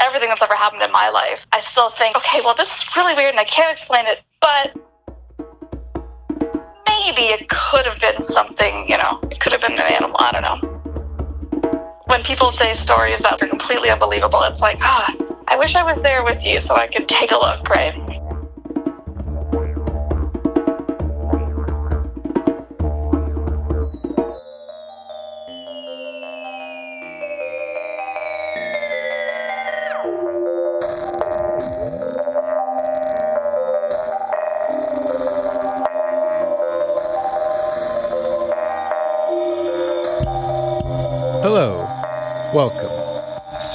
everything that's ever happened in my life, I still think, okay, well, this is really weird and I can't explain it, but maybe it could have been something, you know, it could have been an animal, I don't know. When people say stories that are completely unbelievable, it's like, ah, I wish I was there with you so I could take a look, right?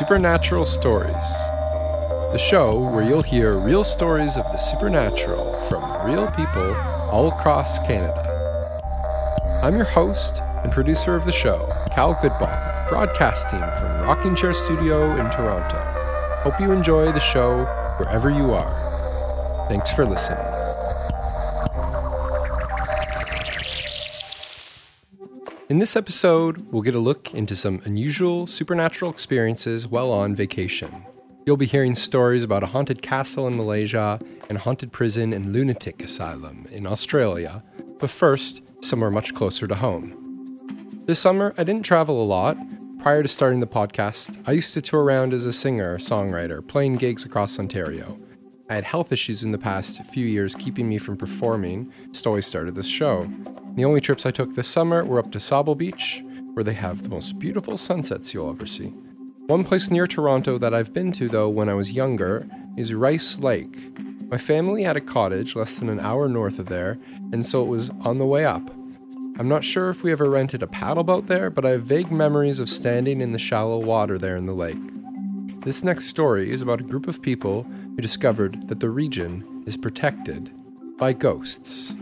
Supernatural Stories, the show where you'll hear real stories of the supernatural from real people all across Canada. I'm your host and producer of the show, Cal Goodball, broadcasting from Rocking Chair Studio in Toronto. Hope you enjoy the show wherever you are. Thanks for listening. In this episode, we'll get a look into some unusual supernatural experiences while on vacation. You'll be hearing stories about a haunted castle in Malaysia and haunted prison and lunatic asylum in Australia, but first, somewhere much closer to home. This summer, I didn't travel a lot. Prior to starting the podcast, I used to tour around as a singer songwriter, playing gigs across Ontario. I had health issues in the past few years keeping me from performing, so I started this show. The only trips I took this summer were up to Sauble Beach, where they have the most beautiful sunsets you'll ever see. One place near Toronto that I've been to, though, when I was younger is Rice Lake. My family had a cottage less than an hour north of there, and so it was on the way up. I'm not sure if we ever rented a paddle boat there, but I have vague memories of standing in the shallow water there in the lake. This next story is about a group of people who discovered that the region is protected by ghosts.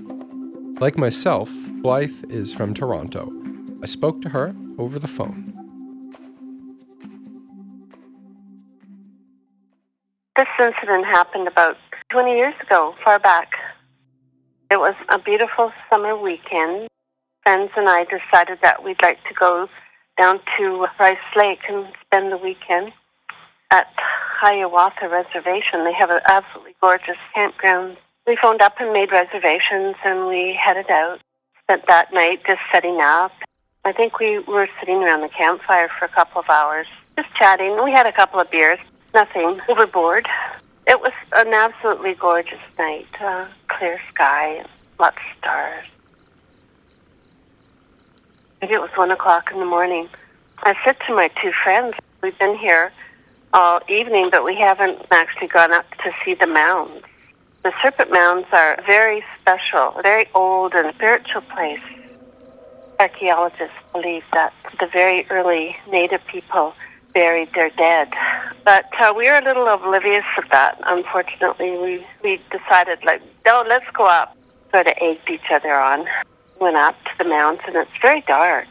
Like myself, Blythe is from Toronto. I spoke to her over the phone. This incident happened about 20 years ago, far back. It was a beautiful summer weekend. Friends and I decided that we'd like to go down to Rice Lake and spend the weekend at Hiawatha Reservation. They have an absolutely gorgeous campground. We phoned up and made reservations and we headed out. Spent that night just setting up. I think we were sitting around the campfire for a couple of hours, just chatting. We had a couple of beers, nothing overboard. It was an absolutely gorgeous night. Uh, clear sky, lots of stars. Maybe it was one o'clock in the morning. I said to my two friends, We've been here all evening, but we haven't actually gone up to see the mounds. The Serpent Mounds are very special, very old and spiritual place. Archaeologists believe that the very early native people buried their dead. But uh, we were a little oblivious of that. Unfortunately, we, we decided, like, no, let's go up. Sort of egged each other on. Went up to the mounds, and it's very dark.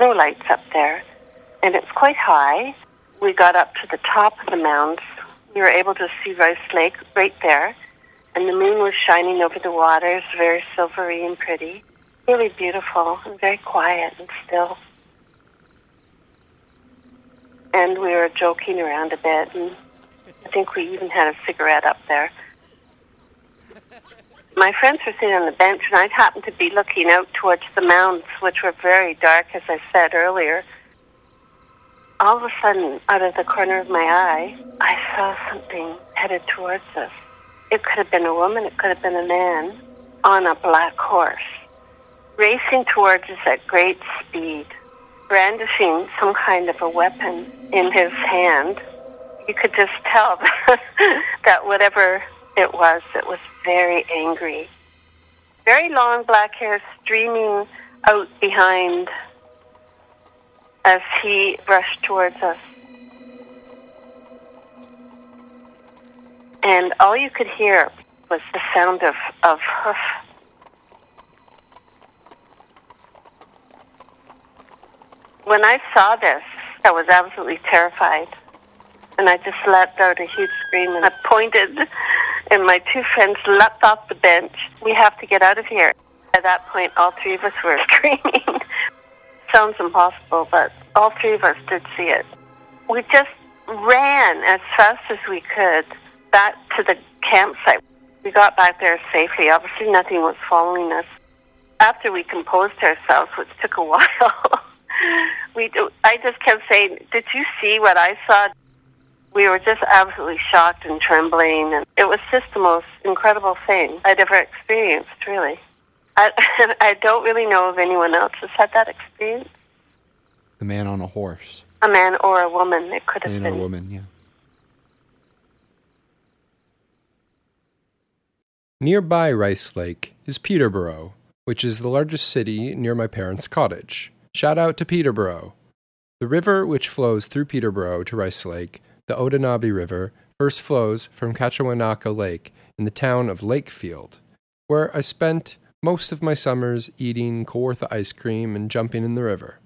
No lights up there. And it's quite high. We got up to the top of the mounds. We were able to see Rice Lake right there and the moon was shining over the waters, very silvery and pretty. Really beautiful and very quiet and still. And we were joking around a bit, and I think we even had a cigarette up there. My friends were sitting on the bench, and I happened to be looking out towards the mounds, which were very dark, as I said earlier. All of a sudden, out of the corner of my eye, I saw something headed towards us. It could have been a woman, it could have been a man on a black horse, racing towards us at great speed, brandishing some kind of a weapon in his hand. You could just tell that whatever it was, it was very angry. Very long black hair streaming out behind as he rushed towards us. and all you could hear was the sound of, of hoof. When I saw this, I was absolutely terrified. And I just let out a huge scream and I pointed, and my two friends leapt off the bench. We have to get out of here. At that point, all three of us were screaming. Sounds impossible, but all three of us did see it. We just ran as fast as we could back to the campsite. We got back there safely. Obviously, nothing was following us. After we composed ourselves, which took a while, we I just kept saying, "Did you see what I saw?" We were just absolutely shocked and trembling, and it was just the most incredible thing I'd ever experienced. Really, I I don't really know of anyone else has had that experience. The man on a horse. A man or a woman. It could have Man been. Man or a woman, yeah. Nearby Rice Lake is Peterborough, which is the largest city near my parents' cottage. Shout out to Peterborough. The river which flows through Peterborough to Rice Lake, the Otonabee River, first flows from Katchewanooka Lake in the town of Lakefield, where I spent most of my summers eating Kawartha ice cream and jumping in the river.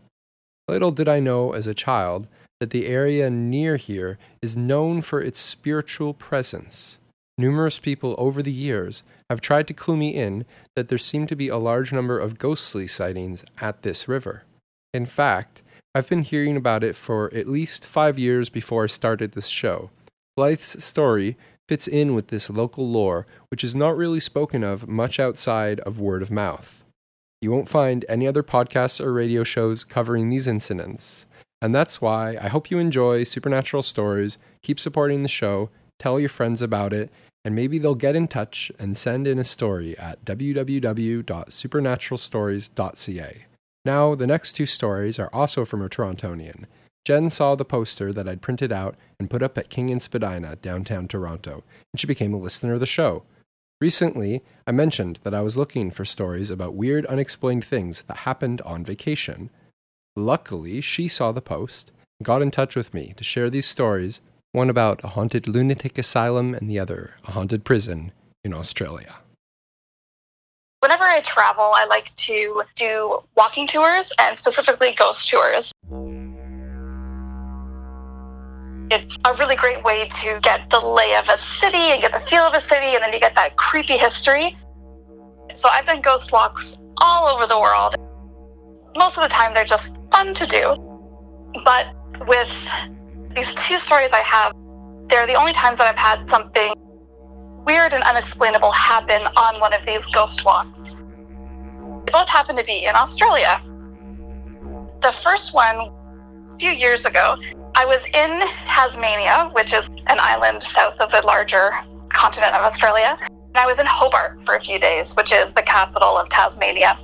Little did I know as a child that the area near here is known for its spiritual presence. Numerous people over the years have tried to clue me in that there seem to be a large number of ghostly sightings at this river. In fact, I've been hearing about it for at least five years before I started this show. Blythe's story fits in with this local lore, which is not really spoken of much outside of word of mouth. You won't find any other podcasts or radio shows covering these incidents. And that's why I hope you enjoy supernatural stories, keep supporting the show, tell your friends about it, and maybe they'll get in touch and send in a story at www.supernaturalstories.ca. Now, the next two stories are also from a Torontonian. Jen saw the poster that I'd printed out and put up at King and Spadina, downtown Toronto, and she became a listener of the show. Recently, I mentioned that I was looking for stories about weird, unexplained things that happened on vacation. Luckily, she saw the post and got in touch with me to share these stories one about a haunted lunatic asylum and the other a haunted prison in Australia. Whenever I travel, I like to do walking tours and specifically ghost tours. It's a really great way to get the lay of a city and get the feel of a city, and then you get that creepy history. So I've done ghost walks all over the world. Most of the time, they're just fun to do. But with these two stories I have, they're the only times that I've had something weird and unexplainable happen on one of these ghost walks. They both happen to be in Australia. The first one, a few years ago, I was in Tasmania, which is an island south of the larger continent of Australia. And I was in Hobart for a few days, which is the capital of Tasmania.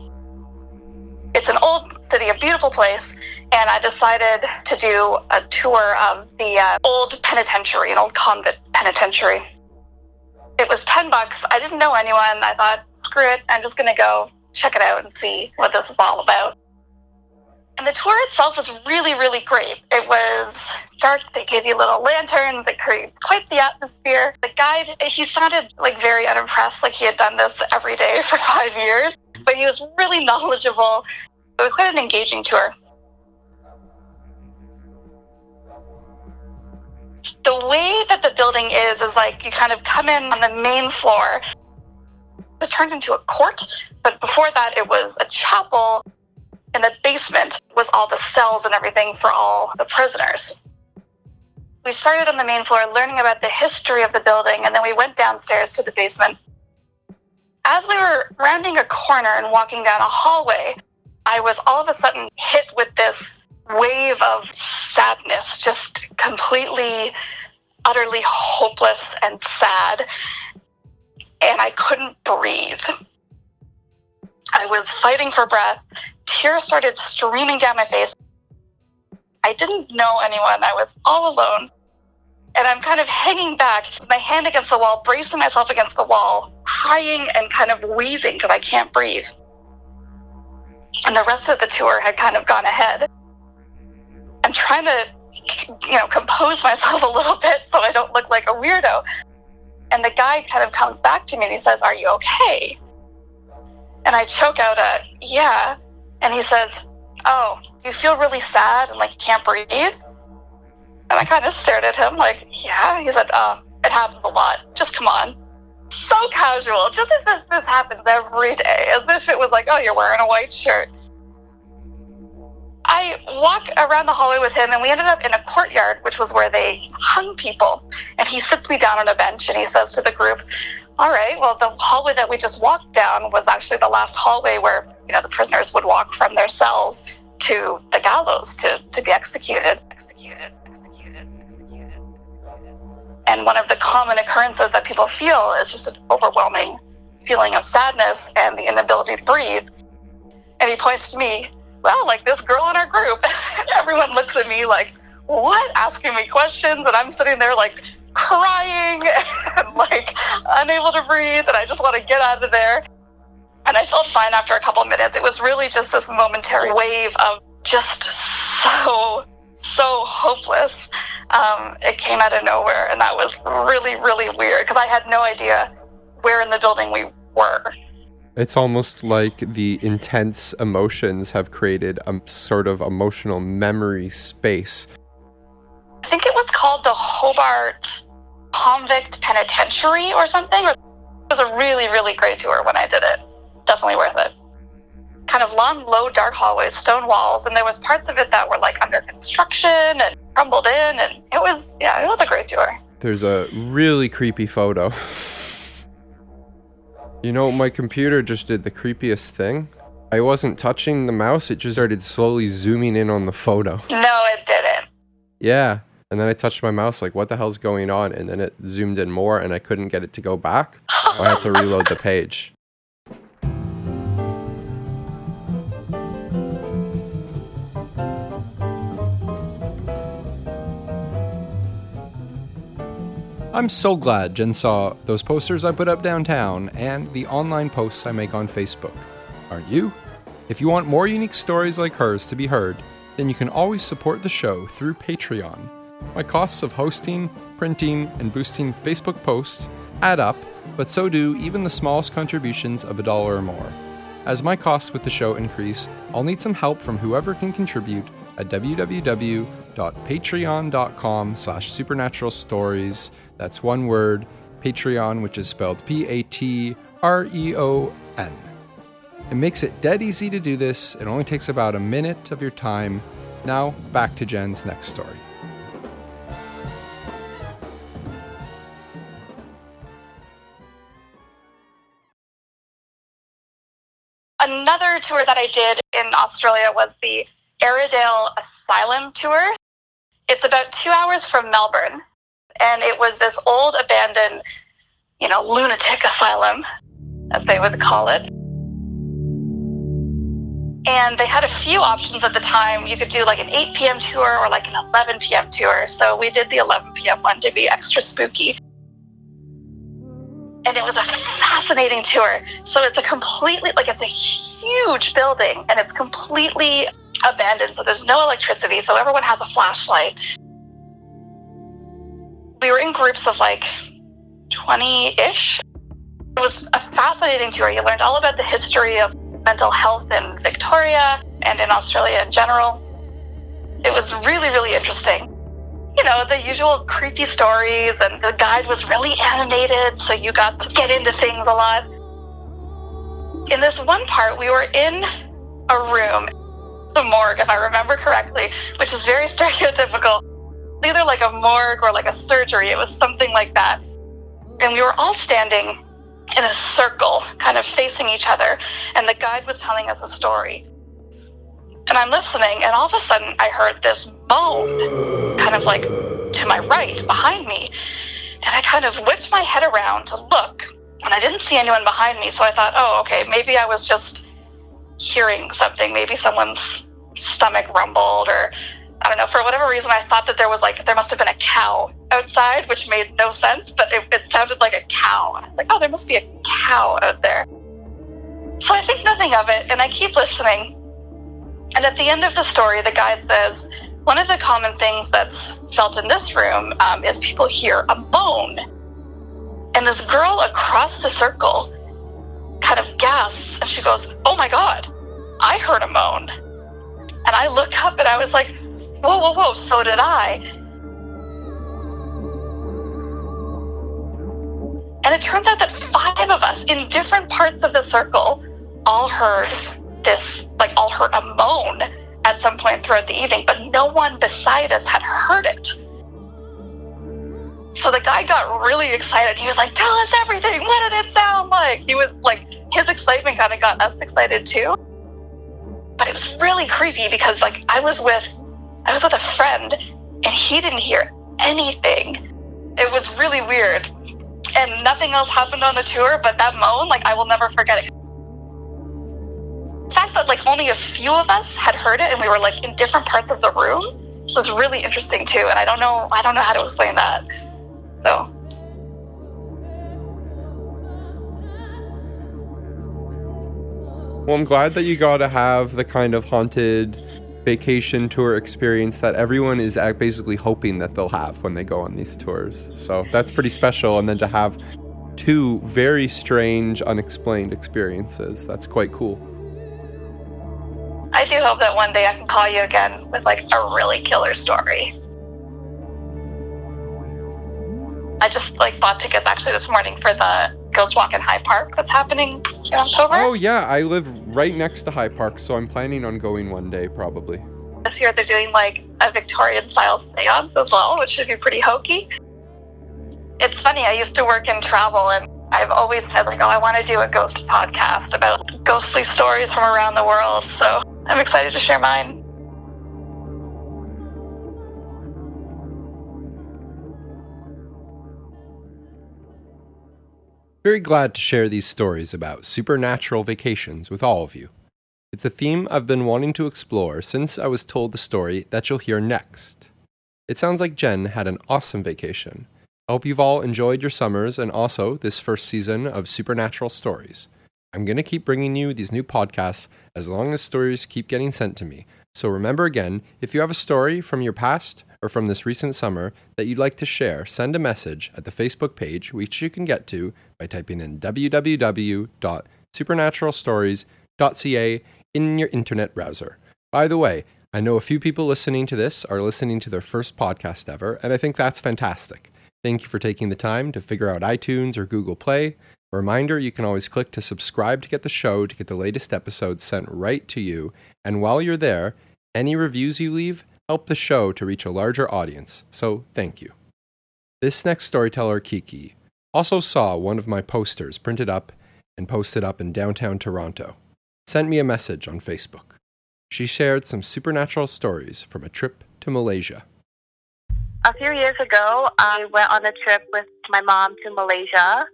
It's an old city, a beautiful place, and I decided to do a tour of the uh, old penitentiary, an old convict penitentiary. It was 10 bucks. I didn't know anyone. I thought, screw it, I'm just going to go check it out and see what this is all about. And the tour itself was really, really great. It was dark. They gave you little lanterns. It created quite the atmosphere. The guide, he sounded like very unimpressed, like he had done this every day for five years, but he was really knowledgeable. It was quite an engaging tour. The way that the building is, is like you kind of come in on the main floor. It was turned into a court, but before that, it was a chapel in the basement was all the cells and everything for all the prisoners. We started on the main floor learning about the history of the building, and then we went downstairs to the basement. As we were rounding a corner and walking down a hallway, I was all of a sudden hit with this wave of sadness, just completely, utterly hopeless and sad. And I couldn't breathe. I was fighting for breath. Tears started streaming down my face. I didn't know anyone. I was all alone. And I'm kind of hanging back, my hand against the wall, bracing myself against the wall, crying and kind of wheezing because I can't breathe. And the rest of the tour had kind of gone ahead. I'm trying to, you know, compose myself a little bit so I don't look like a weirdo. And the guy kind of comes back to me and he says, Are you okay? And I choke out a, Yeah. And he says, Oh, you feel really sad and like you can't breathe? And I kind of stared at him like, Yeah. He said, Oh, it happens a lot. Just come on. So casual, just as this, this happens every day, as if it was like, Oh, you're wearing a white shirt. I walk around the hallway with him, and we ended up in a courtyard, which was where they hung people. And he sits me down on a bench, and he says to the group, "All right, well, the hallway that we just walked down was actually the last hallway where you know the prisoners would walk from their cells to the gallows to to be executed." Executed. Executed. Executed. And one of the common occurrences that people feel is just an overwhelming feeling of sadness and the inability to breathe. And he points to me well, like this girl in our group. Everyone looks at me like, what? Asking me questions, and I'm sitting there like crying and like unable to breathe, and I just want to get out of there. And I felt fine after a couple of minutes. It was really just this momentary wave of just so, so hopeless. Um, it came out of nowhere, and that was really, really weird because I had no idea where in the building we were. It's almost like the intense emotions have created a sort of emotional memory space. I think it was called the Hobart Convict Penitentiary or something. Or it was a really, really great tour when I did it. Definitely worth it. Kind of long, low, dark hallways, stone walls, and there was parts of it that were like under construction and crumbled in, and it was, yeah, it was a great tour. There's a really creepy photo. You know, my computer just did the creepiest thing. I wasn't touching the mouse, it just started slowly zooming in on the photo. No, it didn't. Yeah. And then I touched my mouse, like, what the hell's going on? And then it zoomed in more, and I couldn't get it to go back. I had to reload the page. I'm so glad Jen saw those posters I put up downtown and the online posts I make on Facebook. Aren't you? If you want more unique stories like hers to be heard, then you can always support the show through Patreon. My costs of hosting, printing, and boosting Facebook posts add up, but so do even the smallest contributions of a dollar or more. As my costs with the show increase, I'll need some help from whoever can contribute at www.patreon.com slash supernatural stories that's one word, Patreon, which is spelled P A T R E O N. It makes it dead easy to do this. It only takes about a minute of your time. Now, back to Jen's next story. Another tour that I did in Australia was the Aradale Asylum Tour. It's about two hours from Melbourne and it was this old abandoned, you know, lunatic asylum, as they would call it. And they had a few options at the time. You could do like an 8 p.m. tour or like an 11 p.m. tour. So we did the 11 p.m. one to be extra spooky. And it was a fascinating tour. So it's a completely, like, it's a huge building and it's completely abandoned. So there's no electricity. So everyone has a flashlight we were in groups of like 20 ish. It was a fascinating tour. You learned all about the history of mental health in Victoria and in Australia in general. It was really, really interesting. You know, the usual creepy stories, and the guide was really animated, so you got to get into things a lot. In this one part, we were in a room, the morgue, if I remember correctly, which is very stereotypical either like a morgue or like a surgery. It was something like that. And we were all standing in a circle, kind of facing each other. And the guide was telling us a story. And I'm listening, and all of a sudden I heard this moan, kind of like to my right, behind me. And I kind of whipped my head around to look, and I didn't see anyone behind me. So I thought, oh, okay, maybe I was just hearing something. Maybe someone's stomach rumbled or I don't know, for whatever reason, I thought that there was like, there must have been a cow outside, which made no sense, but it, it sounded like a cow. I was like, oh, there must be a cow out there. So I think nothing of it, and I keep listening. And at the end of the story, the guide says, one of the common things that's felt in this room um, is people hear a moan. And this girl across the circle kind of gasps and she goes, Oh my God, I heard a moan. And I look up and I was like, Whoa, whoa, whoa, so did I. And it turns out that five of us in different parts of the circle all heard this, like, all heard a moan at some point throughout the evening, but no one beside us had heard it. So the guy got really excited. He was like, Tell us everything. What did it sound like? He was like, his excitement kind of got us excited too. But it was really creepy because like I was with, I was with a friend and he didn't hear anything. It was really weird. And nothing else happened on the tour, but that moan, like I will never forget it. The fact that like only a few of us had heard it and we were like in different parts of the room was really interesting too. And I don't know, I don't know how to explain that. So Well, I'm glad that you got to have the kind of haunted vacation tour experience that everyone is basically hoping that they'll have when they go on these tours. So that's pretty special. And then to have two very strange, unexplained experiences, that's quite cool. I do hope that one day I can call you again with like a really killer story. I just like bought tickets actually this morning for the Ghost Walk in High Park that's happening in October. Oh, yeah, I live right next to High Park, so I'm planning on going one day probably. This year they're doing like a Victorian style seance as well, which should be pretty hokey. It's funny, I used to work in travel and I've always said like, oh, I want to do a ghost podcast about ghostly stories from around the world. So I'm excited to share mine. Very glad to share these stories about supernatural vacations with all of you. It's a theme I've been wanting to explore since I was told the story that you'll hear next. It sounds like Jen had an awesome vacation. I hope you've all enjoyed your summers and also this first season of Supernatural Stories. I'm going to keep bringing you these new podcasts as long as stories keep getting sent to me. So remember again, if you have a story from your past or from this recent summer that you'd like to share, send a message at the Facebook page, which you can get to by typing in www.supernaturalstories.ca in your internet browser. By the way, I know a few people listening to this are listening to their first podcast ever, and I think that's fantastic. Thank you for taking the time to figure out iTunes or Google Play. A reminder you can always click to subscribe to get the show to get the latest episodes sent right to you. And while you're there, any reviews you leave help the show to reach a larger audience, so thank you. This next storyteller, Kiki, also saw one of my posters printed up and posted up in downtown Toronto, sent me a message on Facebook. She shared some supernatural stories from a trip to Malaysia. A few years ago, I went on a trip with my mom to Malaysia.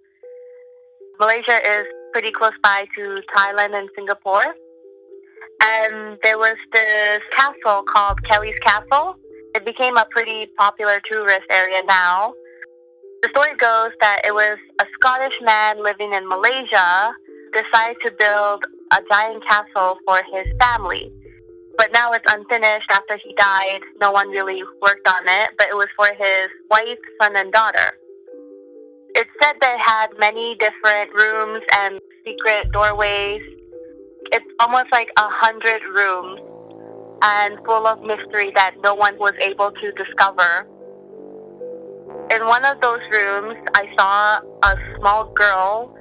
Malaysia is pretty close by to Thailand and Singapore. And there was this castle called Kelly's Castle. It became a pretty popular tourist area now. The story goes that it was a Scottish man living in Malaysia decided to build a giant castle for his family. But now it's unfinished after he died. No one really worked on it, but it was for his wife, son, and daughter. It said they had many different rooms and secret doorways. Almost like a hundred rooms and full of mystery that no one was able to discover. In one of those rooms, I saw a small girl.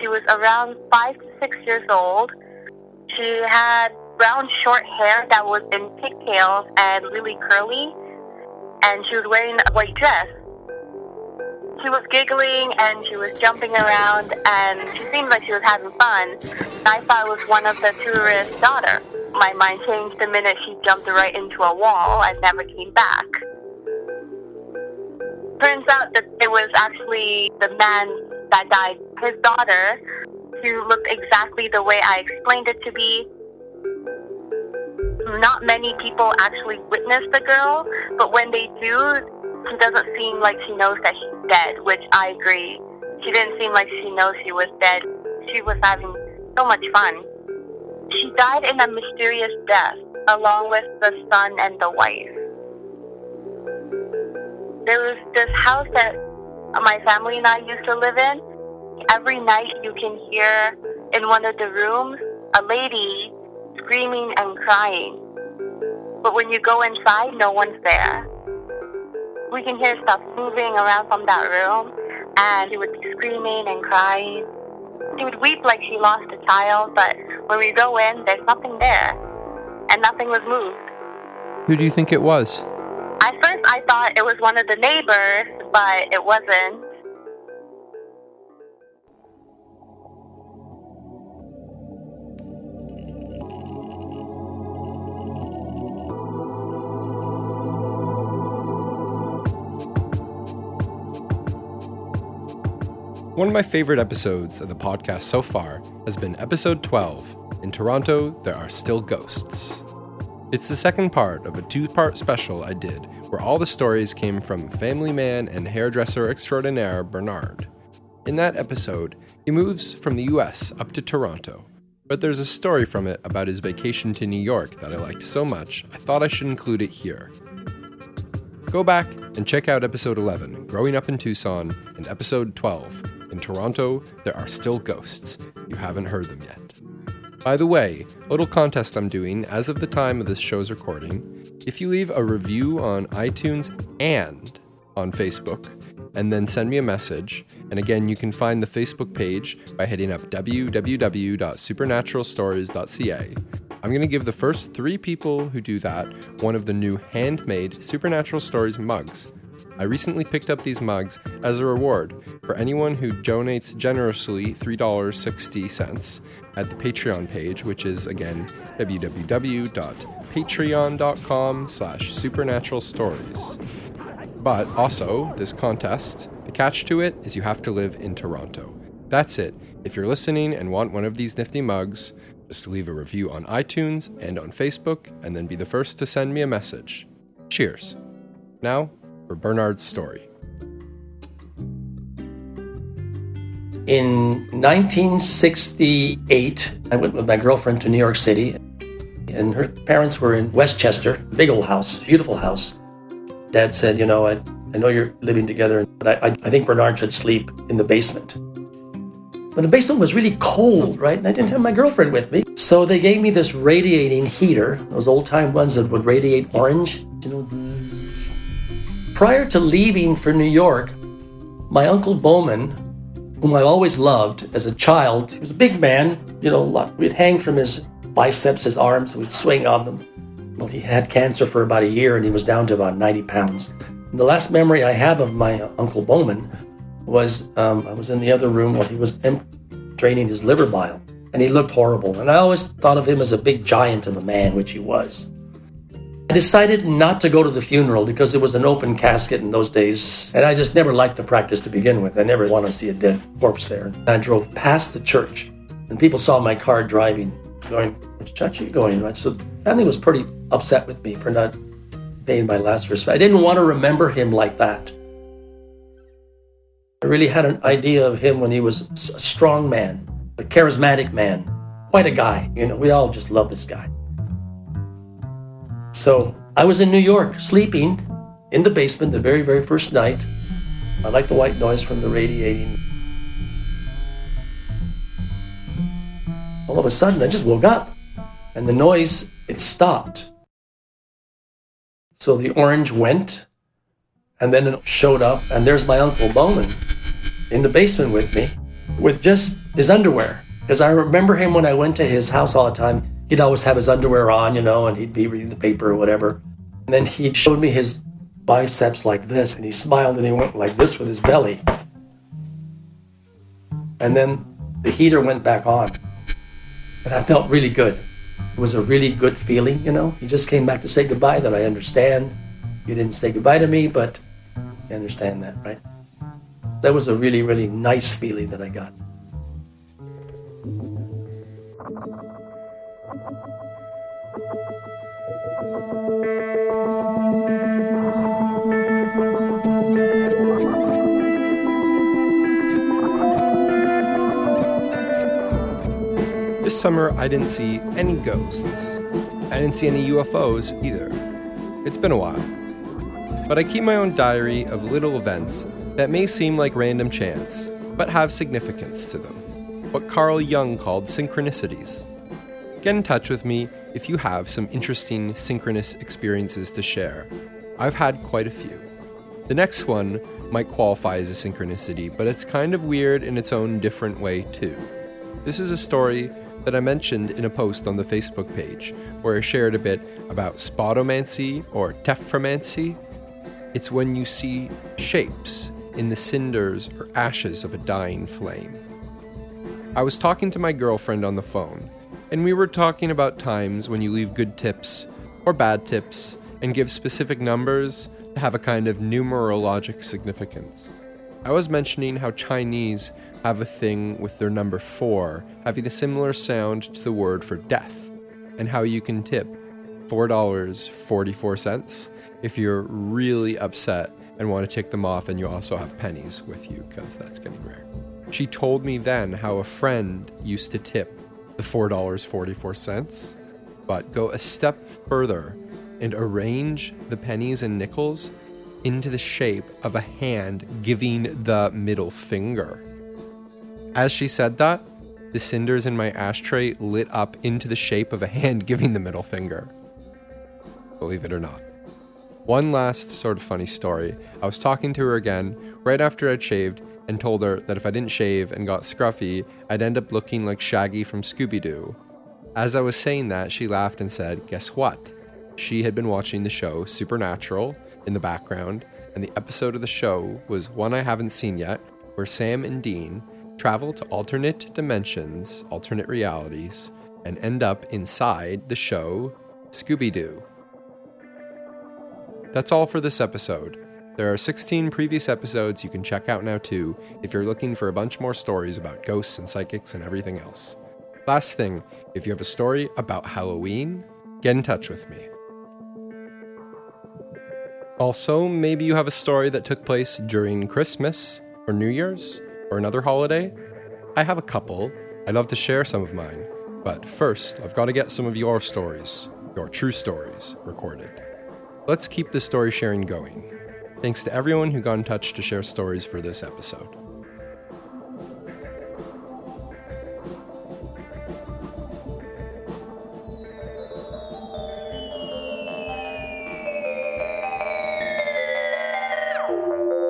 She was around five to six years old. She had brown short hair that was in pigtails and really curly, and she was wearing a white dress. She was giggling and she was jumping around, and she seemed like she was having fun. I thought it was one of the tourist's daughter. My mind changed the minute she jumped right into a wall and never came back. Turns out that it was actually the man that died, his daughter, who looked exactly the way I explained it to be, not many people actually witness the girl, but when they do, she doesn't seem like she knows that she's dead, which I agree. She didn't seem like she knows she was dead. She was having so much fun. She died in a mysterious death, along with the son and the wife. There was this house that my family and I used to live in. Every night you can hear in one of the rooms a lady screaming and crying. But when you go inside, no one's there. We can hear stuff moving around from that room, and she would be screaming and crying. She would weep like she lost a child, but when we go in, there's nothing there. and nothing was moved. Who do you think it was? At first, I thought it was one of the neighbors, but it wasn't. One of my favorite episodes of the podcast so far has been episode 12 In Toronto, There Are Still Ghosts. It's the second part of a two part special I did where all the stories came from family man and hairdresser extraordinaire Bernard. In that episode, he moves from the US up to Toronto, but there's a story from it about his vacation to New York that I liked so much I thought I should include it here. Go back and check out episode 11, Growing Up in Tucson, and episode 12, In Toronto, There Are Still Ghosts. You haven't heard them yet. By the way, little contest I'm doing as of the time of this show's recording. If you leave a review on iTunes and on Facebook, and then send me a message. And again, you can find the Facebook page by heading up www.supernaturalstories.ca. I'm going to give the first three people who do that one of the new handmade Supernatural Stories mugs. I recently picked up these mugs as a reward for anyone who donates generously $3.60 at the Patreon page, which is again www.patreon.com slash supernaturalstories. But also, this contest, the catch to it is you have to live in Toronto. That's it. If you're listening and want one of these nifty mugs, just leave a review on iTunes and on Facebook, and then be the first to send me a message. Cheers. Now, for Bernard's story. In 1968, I went with my girlfriend to New York City, and her parents were in Westchester, big old house, beautiful house. Dad said, You know, I, I know you're living together, but I, I think Bernard should sleep in the basement. But the basement was really cold, right? And I didn't have my girlfriend with me. So they gave me this radiating heater, those old time ones that would radiate orange, you know. Prior to leaving for New York, my uncle Bowman, whom I always loved as a child, he was a big man, you know, we'd hang from his biceps, his arms, we'd swing on them. Well, he had cancer for about a year and he was down to about 90 pounds. And the last memory I have of my Uncle Bowman was um, I was in the other room while he was draining his liver bile, and he looked horrible. And I always thought of him as a big giant of a man, which he was. I decided not to go to the funeral because it was an open casket in those days, and I just never liked the practice to begin with. I never wanted to see a dead corpse there. I drove past the church, and people saw my car driving, going, "Which church are you going?" Right, so family was pretty upset with me for not paying my last respect. I didn't want to remember him like that. I really had an idea of him when he was a strong man, a charismatic man, quite a guy. You know, we all just love this guy. So I was in New York, sleeping in the basement the very, very first night. I like the white noise from the radiating. All of a sudden, I just woke up, and the noise it stopped. So the orange went, and then it showed up, and there's my Uncle Bowman in the basement with me with just his underwear. Because I remember him when I went to his house all the time. He'd always have his underwear on, you know, and he'd be reading the paper or whatever. And then he showed me his biceps like this, and he smiled and he went like this with his belly. And then the heater went back on. And I felt really good. It was a really good feeling, you know. He just came back to say goodbye, that I understand. You didn't say goodbye to me, but you understand that, right? That was a really, really nice feeling that I got. This summer, I didn't see any ghosts. I didn't see any UFOs either. It's been a while. But I keep my own diary of little events that may seem like random chance, but have significance to them. What Carl Jung called synchronicities. Get in touch with me if you have some interesting synchronous experiences to share. I've had quite a few. The next one might qualify as a synchronicity, but it's kind of weird in its own different way, too. This is a story that I mentioned in a post on the Facebook page where I shared a bit about spodomancy or tephromancy. It's when you see shapes in the cinders or ashes of a dying flame. I was talking to my girlfriend on the phone, and we were talking about times when you leave good tips or bad tips and give specific numbers to have a kind of numerologic significance. I was mentioning how Chinese have a thing with their number 4 having a similar sound to the word for death, and how you can tip $4.44 if you're really upset and want to tick them off and you also have pennies with you because that's getting rare. She told me then how a friend used to tip the $4.44, but go a step further and arrange the pennies and nickels into the shape of a hand giving the middle finger. As she said that, the cinders in my ashtray lit up into the shape of a hand giving the middle finger. Believe it or not. One last sort of funny story. I was talking to her again right after I'd shaved and told her that if I didn't shave and got scruffy, I'd end up looking like Shaggy from Scooby Doo. As I was saying that, she laughed and said, Guess what? She had been watching the show Supernatural in the background, and the episode of the show was one I haven't seen yet, where Sam and Dean travel to alternate dimensions, alternate realities, and end up inside the show Scooby Doo. That's all for this episode. There are 16 previous episodes you can check out now too if you're looking for a bunch more stories about ghosts and psychics and everything else. Last thing, if you have a story about Halloween, get in touch with me. Also, maybe you have a story that took place during Christmas or New Year's or another holiday. I have a couple. I'd love to share some of mine. But first, I've got to get some of your stories, your true stories, recorded. Let's keep the story sharing going. Thanks to everyone who got in touch to share stories for this episode.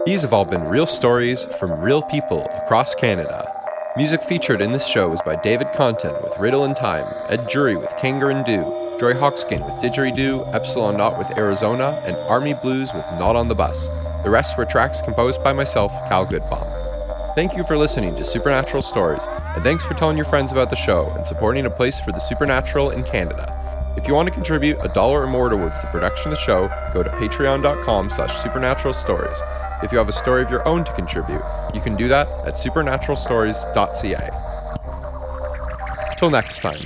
These have all been real stories from real people across Canada. Music featured in this show is by David Content with Riddle and Time, Ed Jury with Kangaroo, Joy Hawkskin with Didgeridoo, Epsilon Knot with Arizona, and Army Blues with Not on the Bus. The rest were tracks composed by myself, Cal Goodbaum. Thank you for listening to Supernatural Stories, and thanks for telling your friends about the show and supporting a place for the supernatural in Canada. If you want to contribute a dollar or more towards the production of the show, go to patreon.com slash supernaturalstories. If you have a story of your own to contribute, you can do that at supernaturalstories.ca. Till next time.